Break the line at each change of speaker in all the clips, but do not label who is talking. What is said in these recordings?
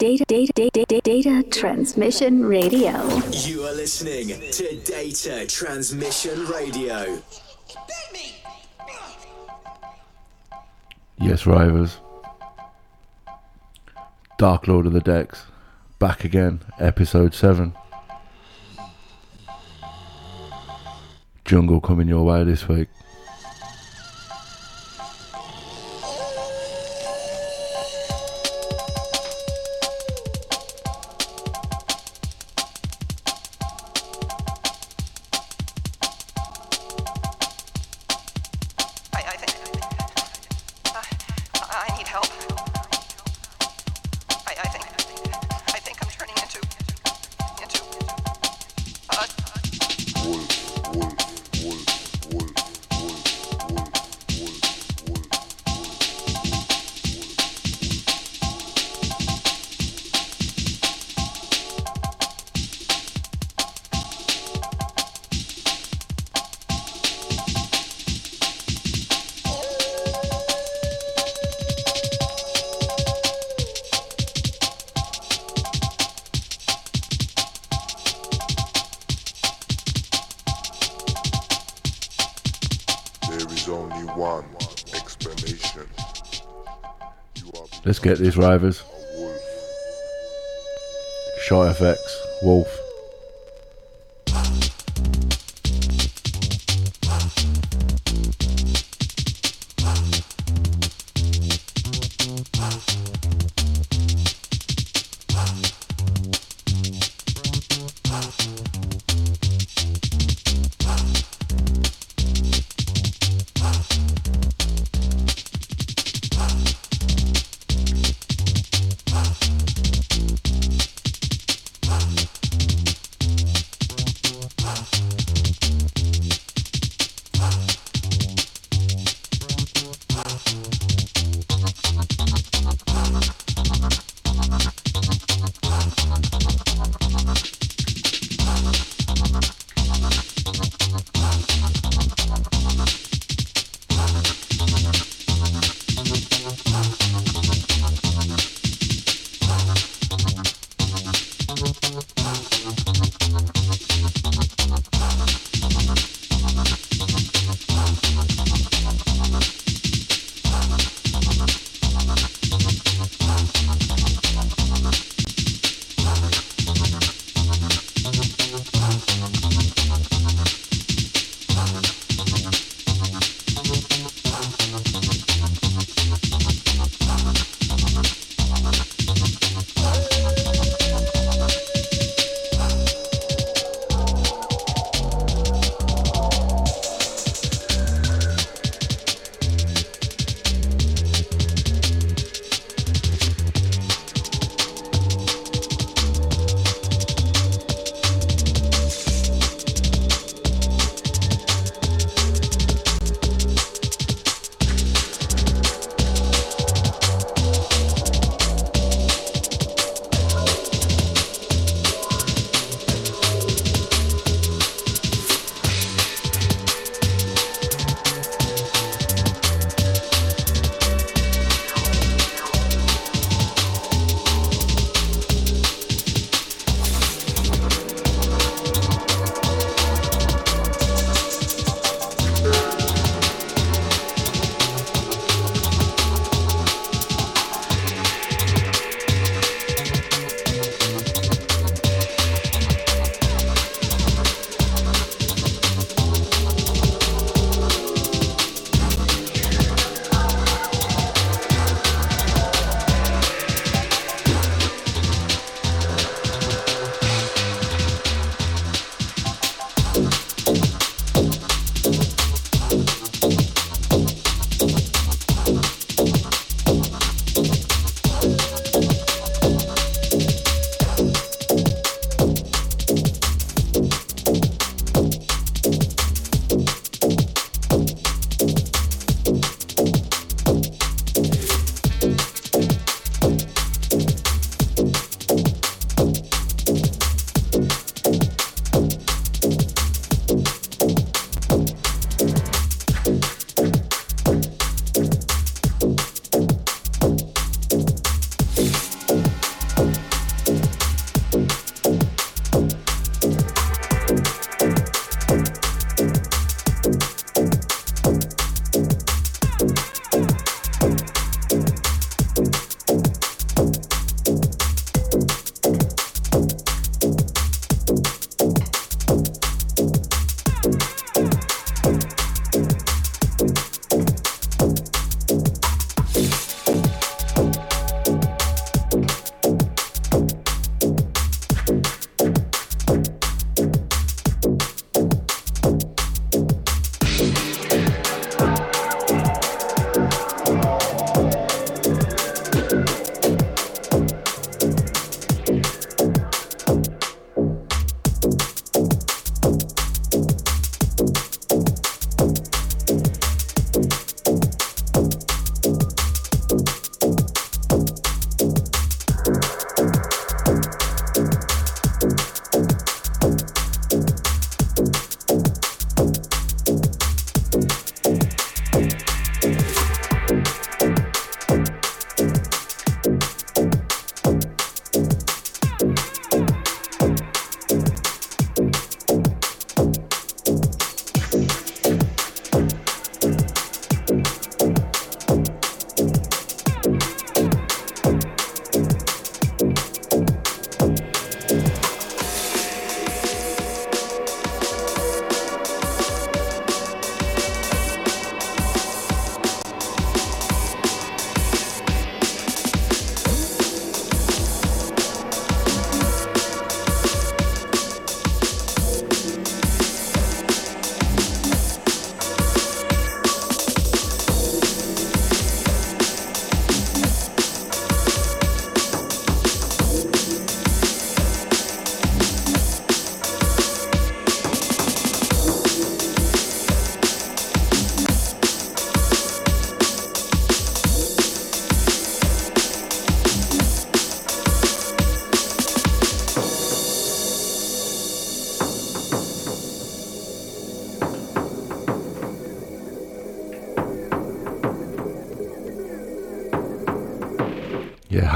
data, data, data, data, data transmission radio.
You are listening to Data Transmission Radio.
Yes, Rivers. Dark Lord of the Decks. Back again, episode 7. Jungle coming your way this week. Get these
wolf.
Shy FX, Wolf.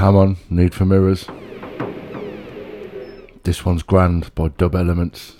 Hamon, Need for Mirrors. This one's Grand by Dub Elements.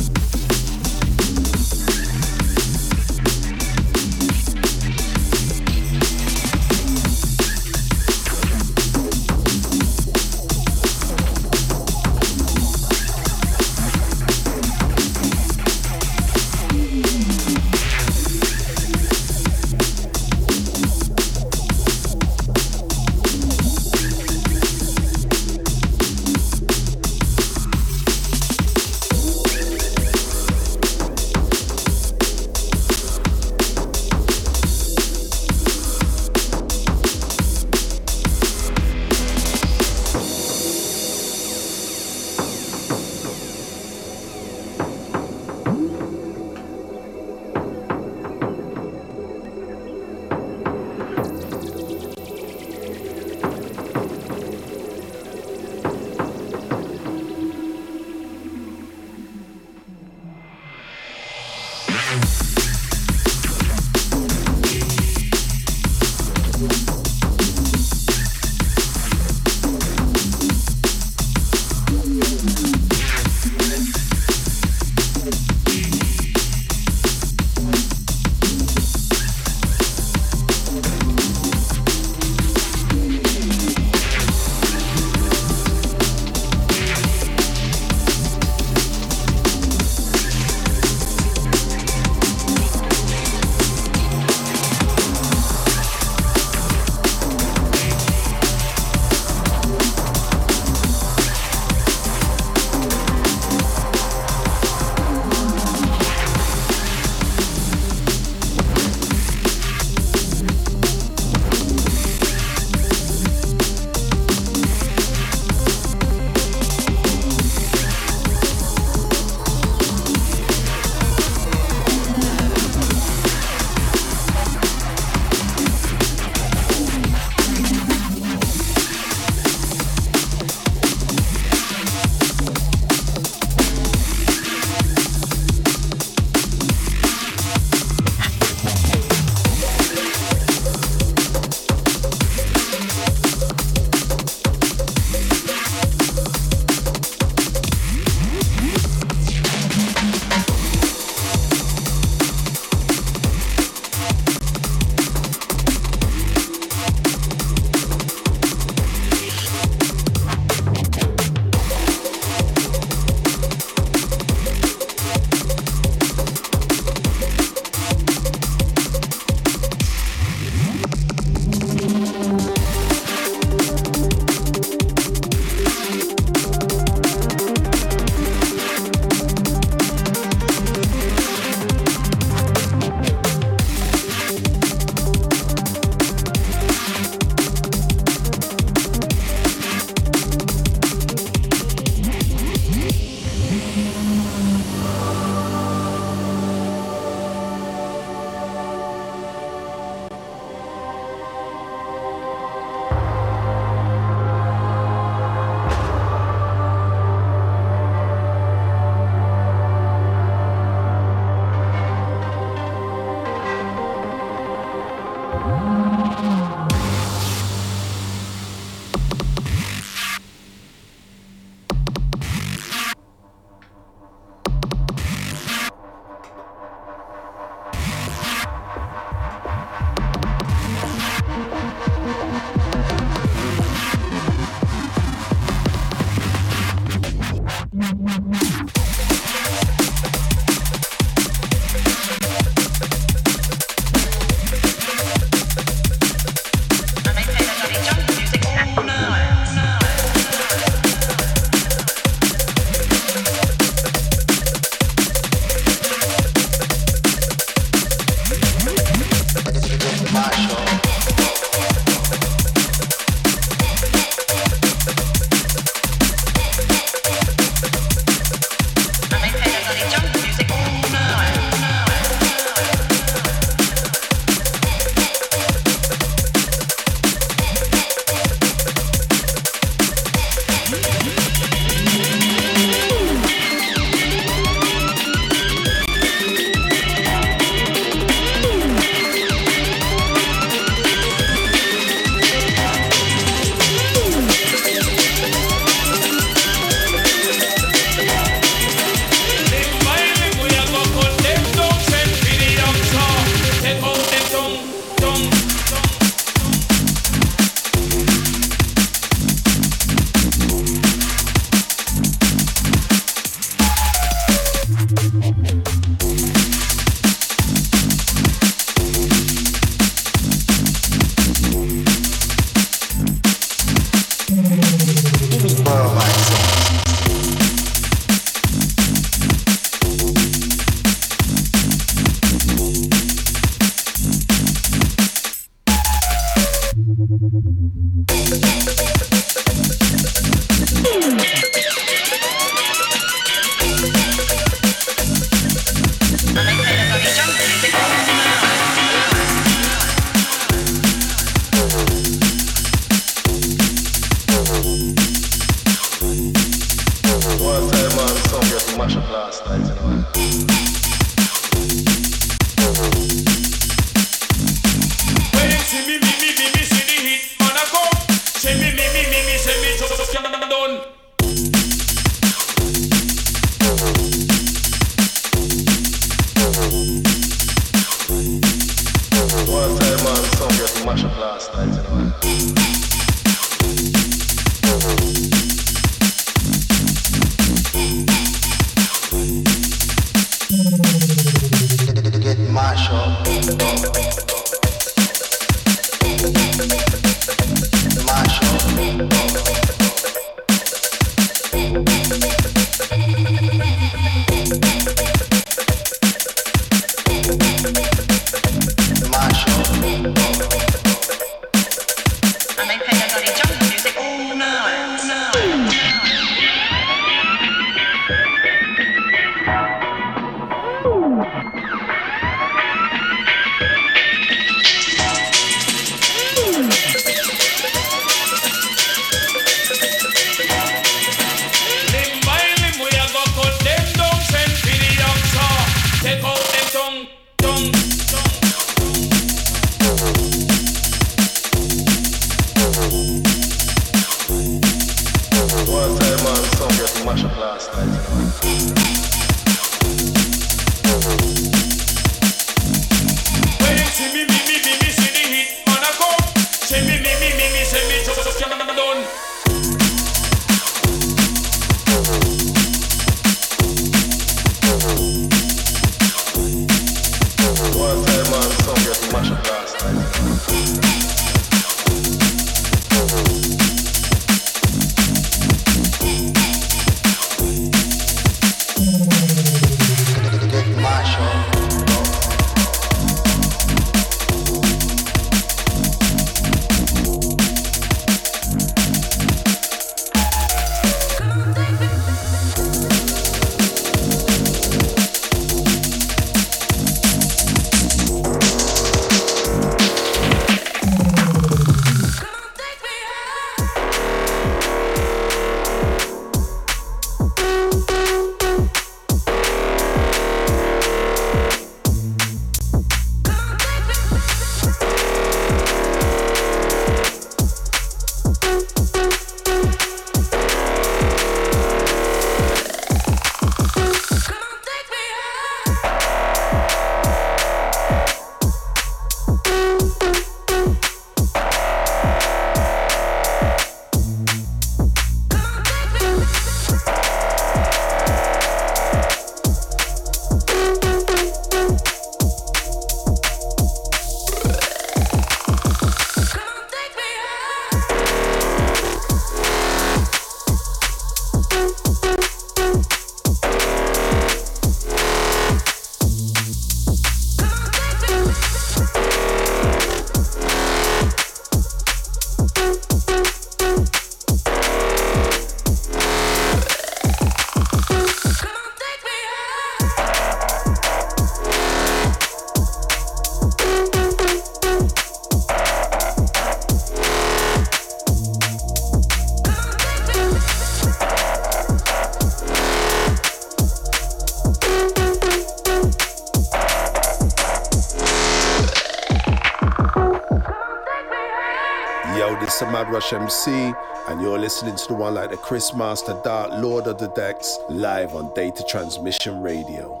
MC, and you're listening to the one like the Chris Master Dark Lord of the Decks live on Data Transmission Radio.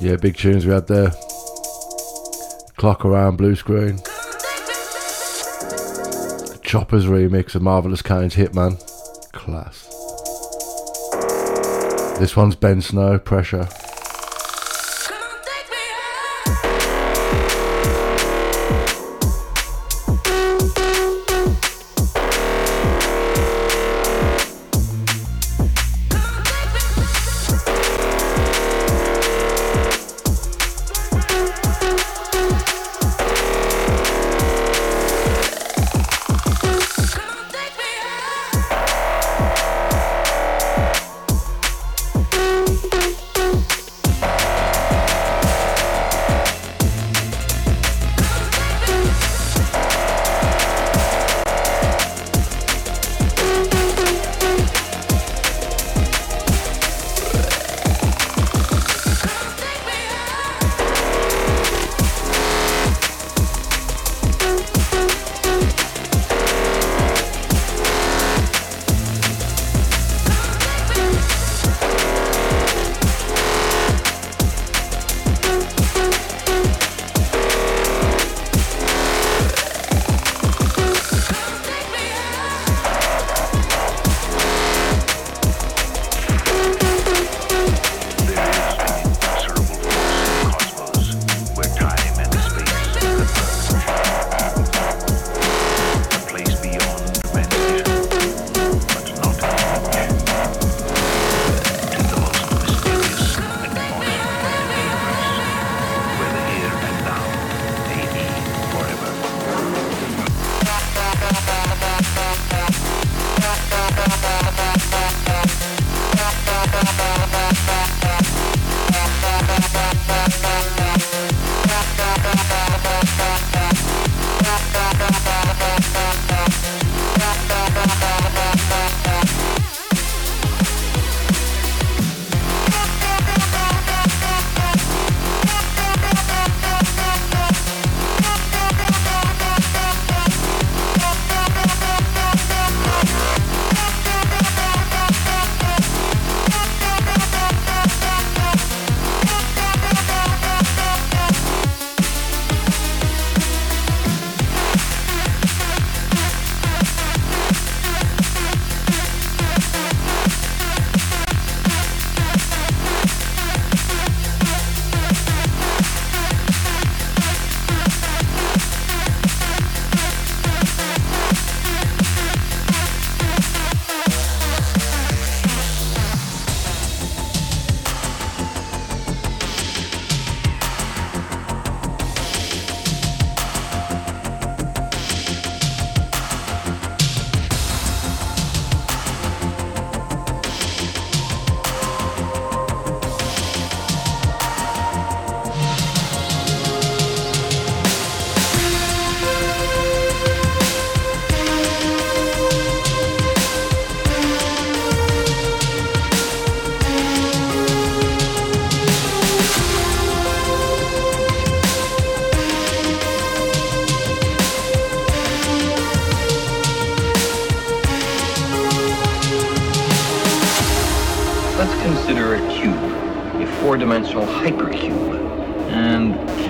Yeah, big tunes we had there. Clock Around Blue Screen. Choppers remix of Marvelous Kinds, Hitman. Class. This one's Ben Snow, Pressure.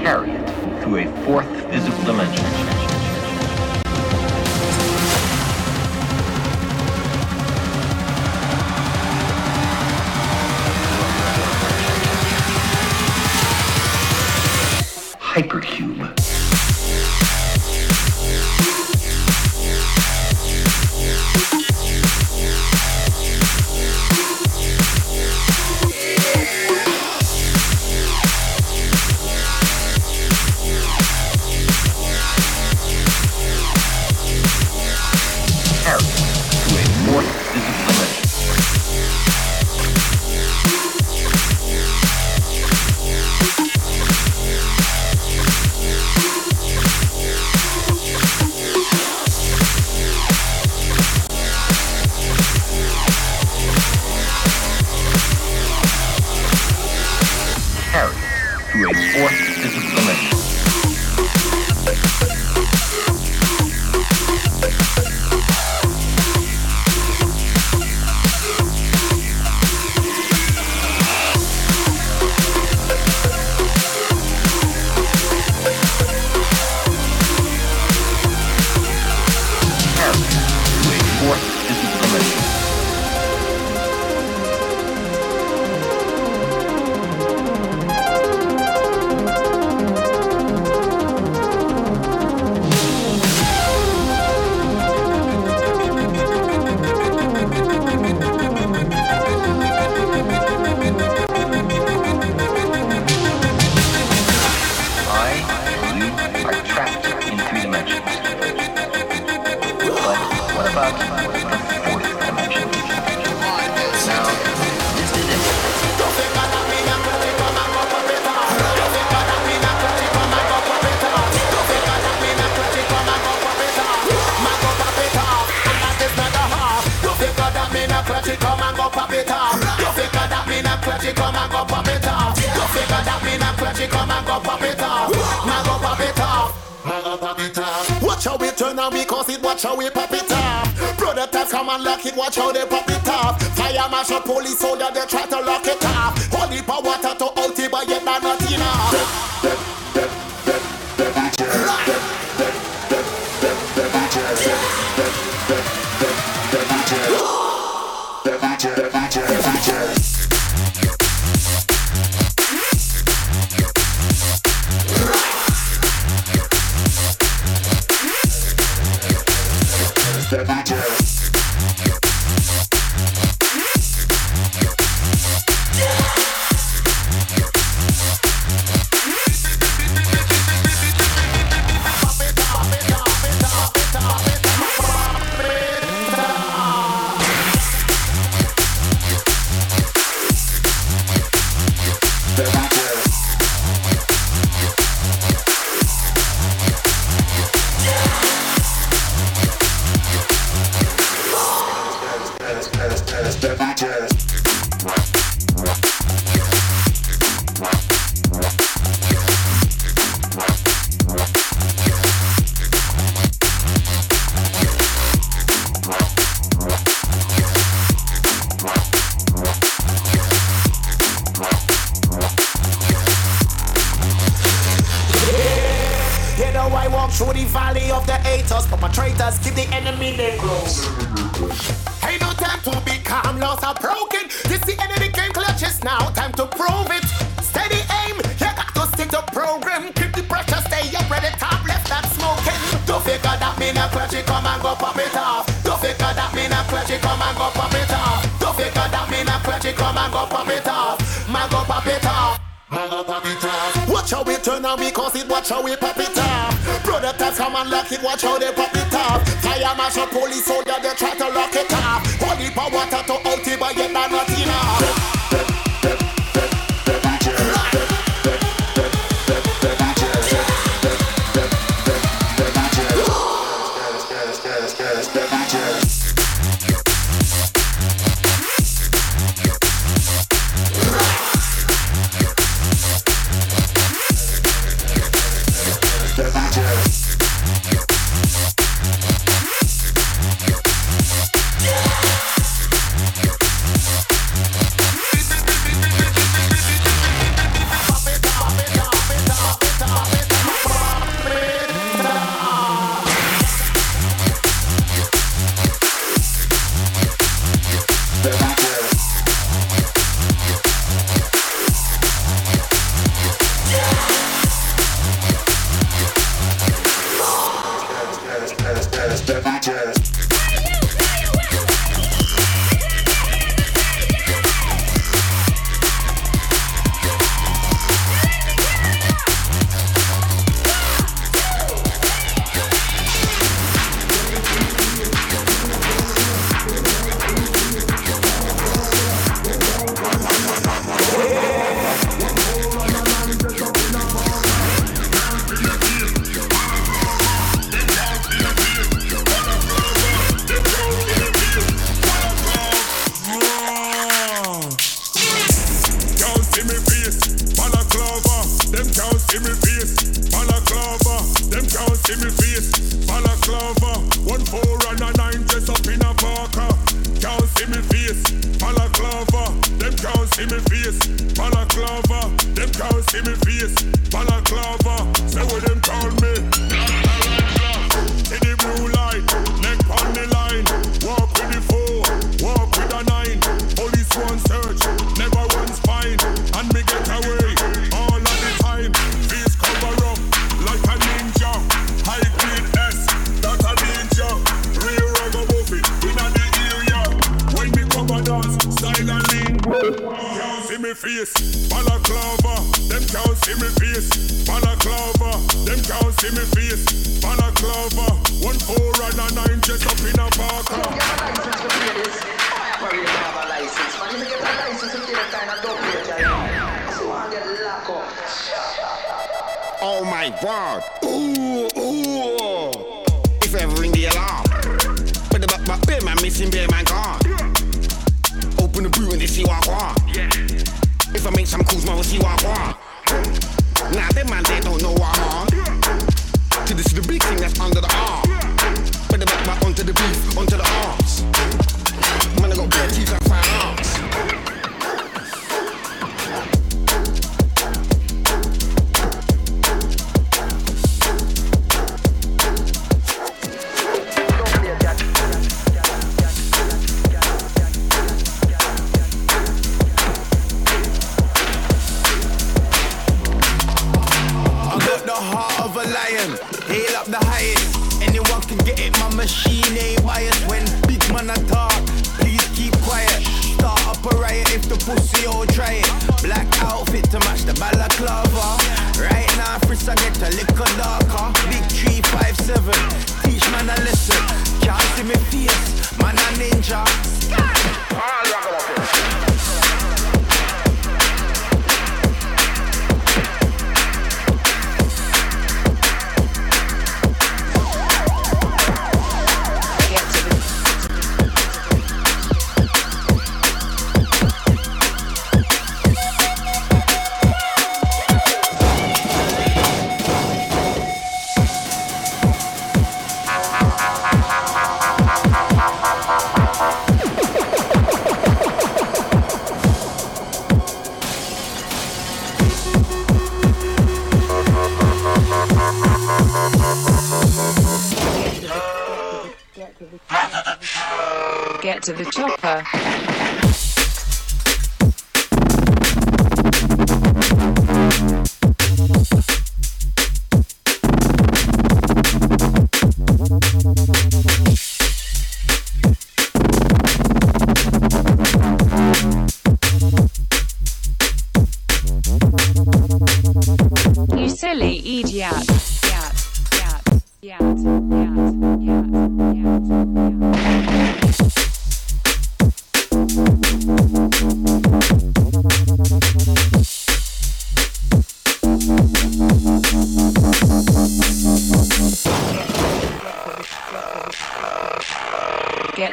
Carry it through a fourth physical dimension. Hypercube.
How and we cause it, watch how we pop it off. Tats come and lock it, watch how they pop it off. Fire marshal, police soldier, they try to lock it off. Holy power water to out it, but yet not enough. I walk through the valley of the haters, but my traitors keep the enemy name close. Ain't no time to be calm, laws are broken. This the enemy game clutches now, time to prove it. Steady aim, you got to stick to program. Keep the pressure, stay up, ready, top left, that smoking. Don't figure that me not clutch it, come and go pop it off. Don't figure that me not clutch it, come and go pop it off. Don't figure that me not clutch it, come and go pop it off. Man go pop it off. Man go pop it off. Watch how we turn and we cause it, watch how we pop it off. Brother Tats come and lock it, watch how they pop it off. Fire mash up police soldier, they try to lock it off. Holy power water to out it, but yet not not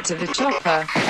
to the
chopper.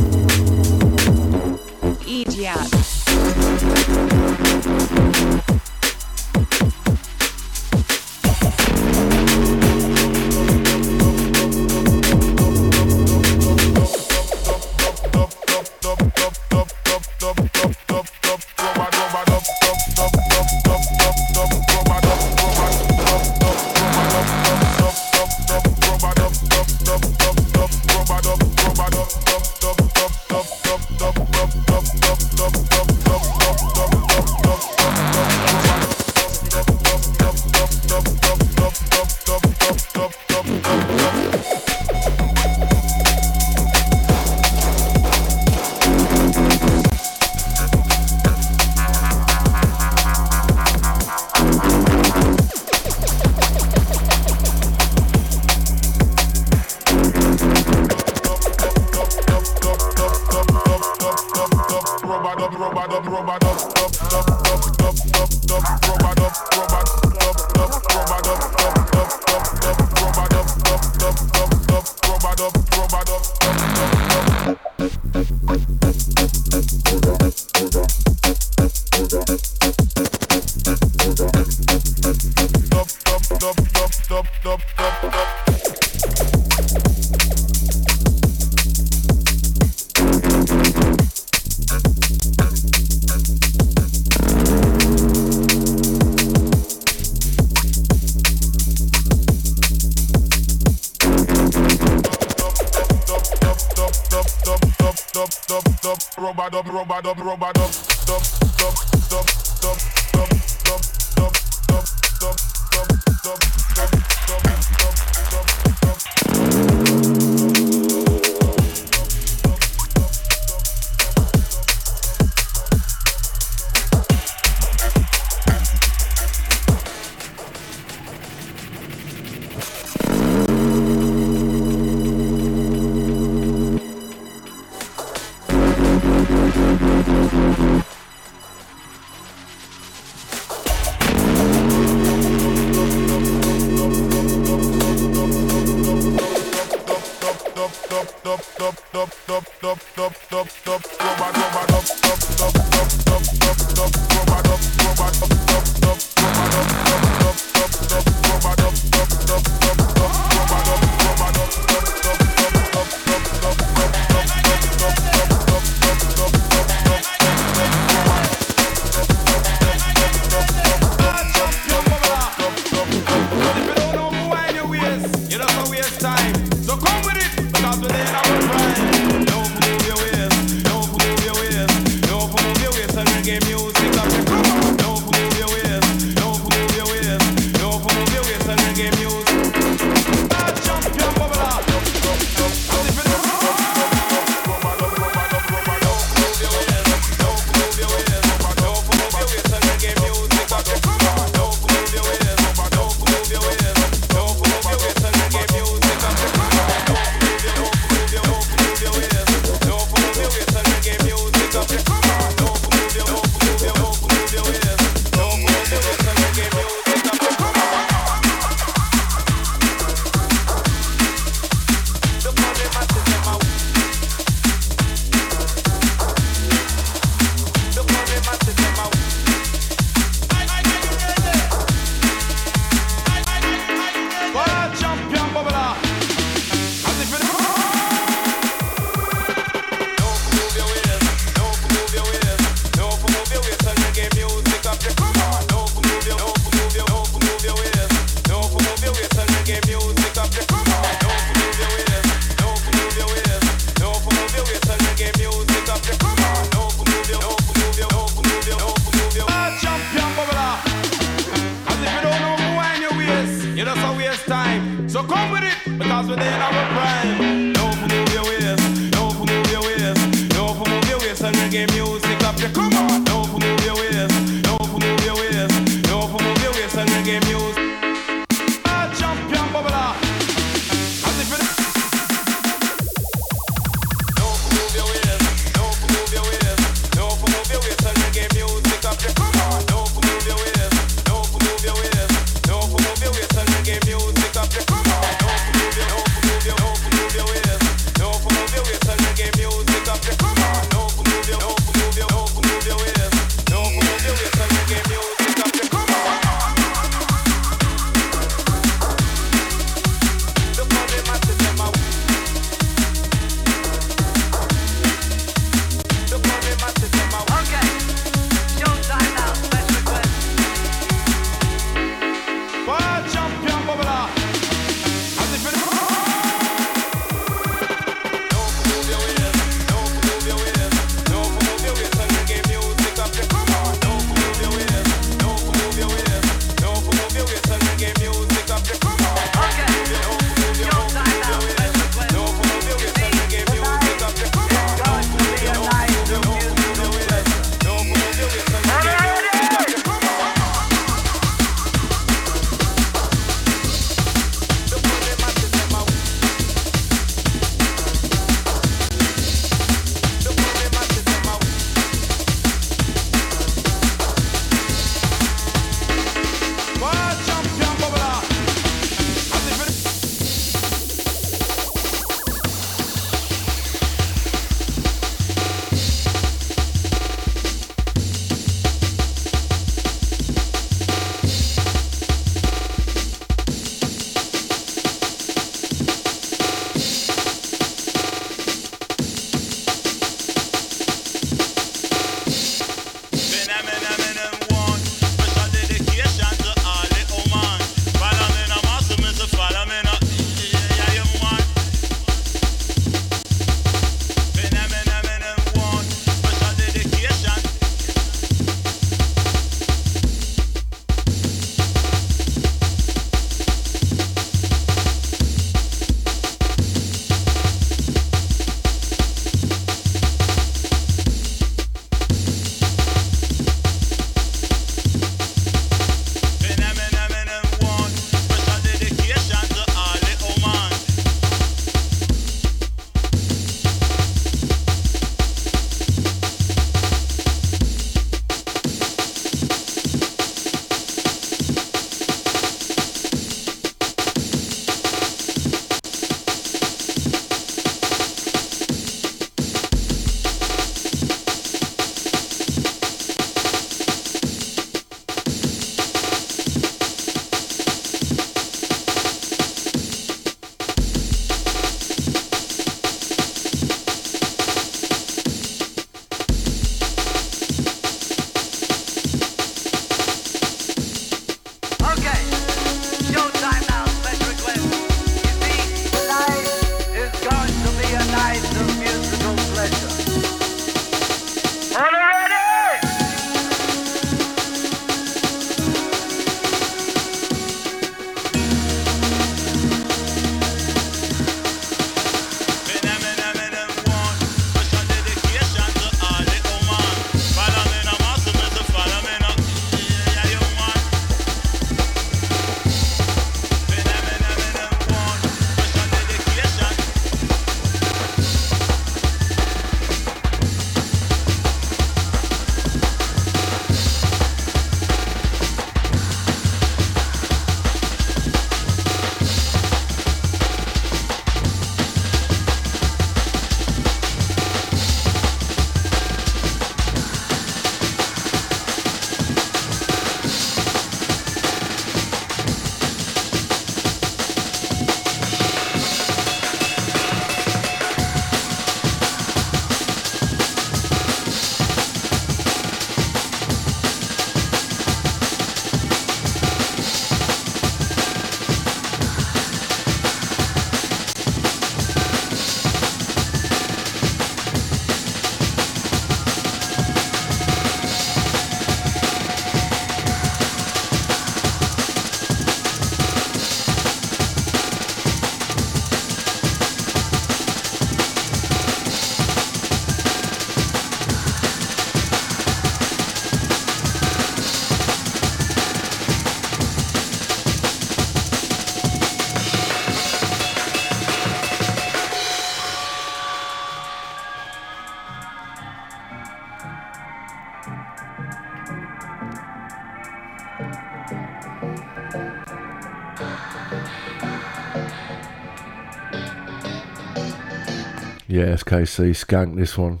SKC Skank this one.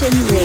Transmission Radio.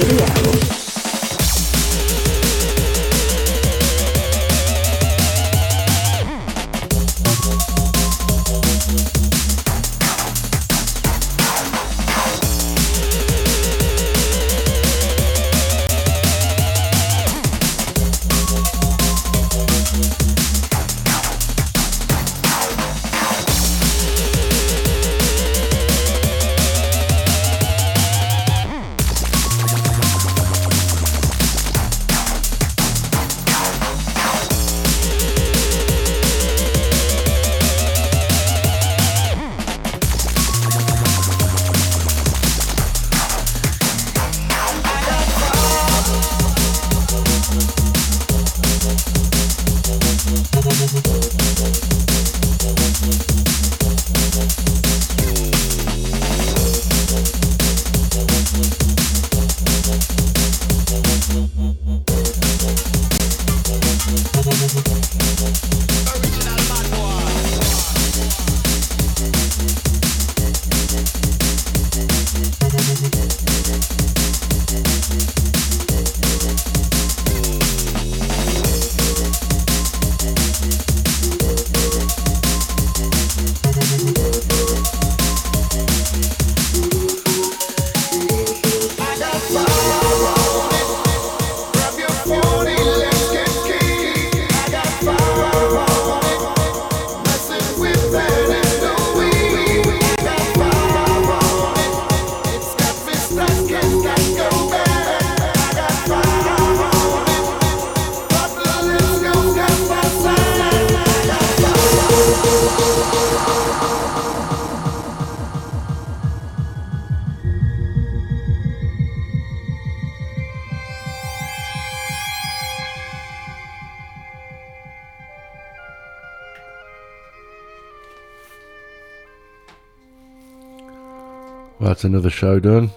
Another show done.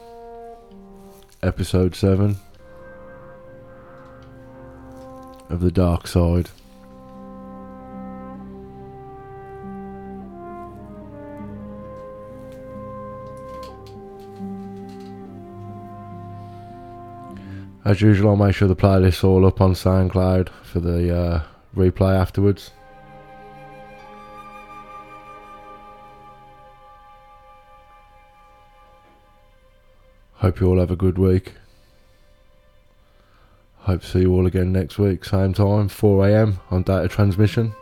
Episode 7 of The Dark Side. As usual, I'll make sure the playlist's all up on SoundCloud for the uh, replay afterwards. Hope you all have a good week. Hope to see you all again next week, same time, 4am on data transmission.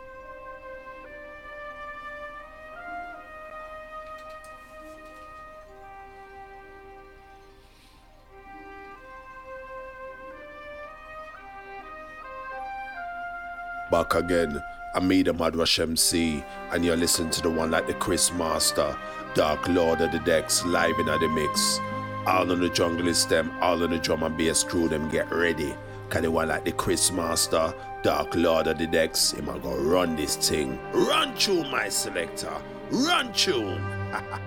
Back again. I'm me, the Mad Rush MC, and you're listening to the one like the Chris Master, Dark Lord of the Decks, live in the mix. All on the jungle is them, all on the drum and bass crew, them get ready. Can the one like the Chris Master, Dark Lord of the Decks, him a go run this thing. Run tune, my selector. Run tune.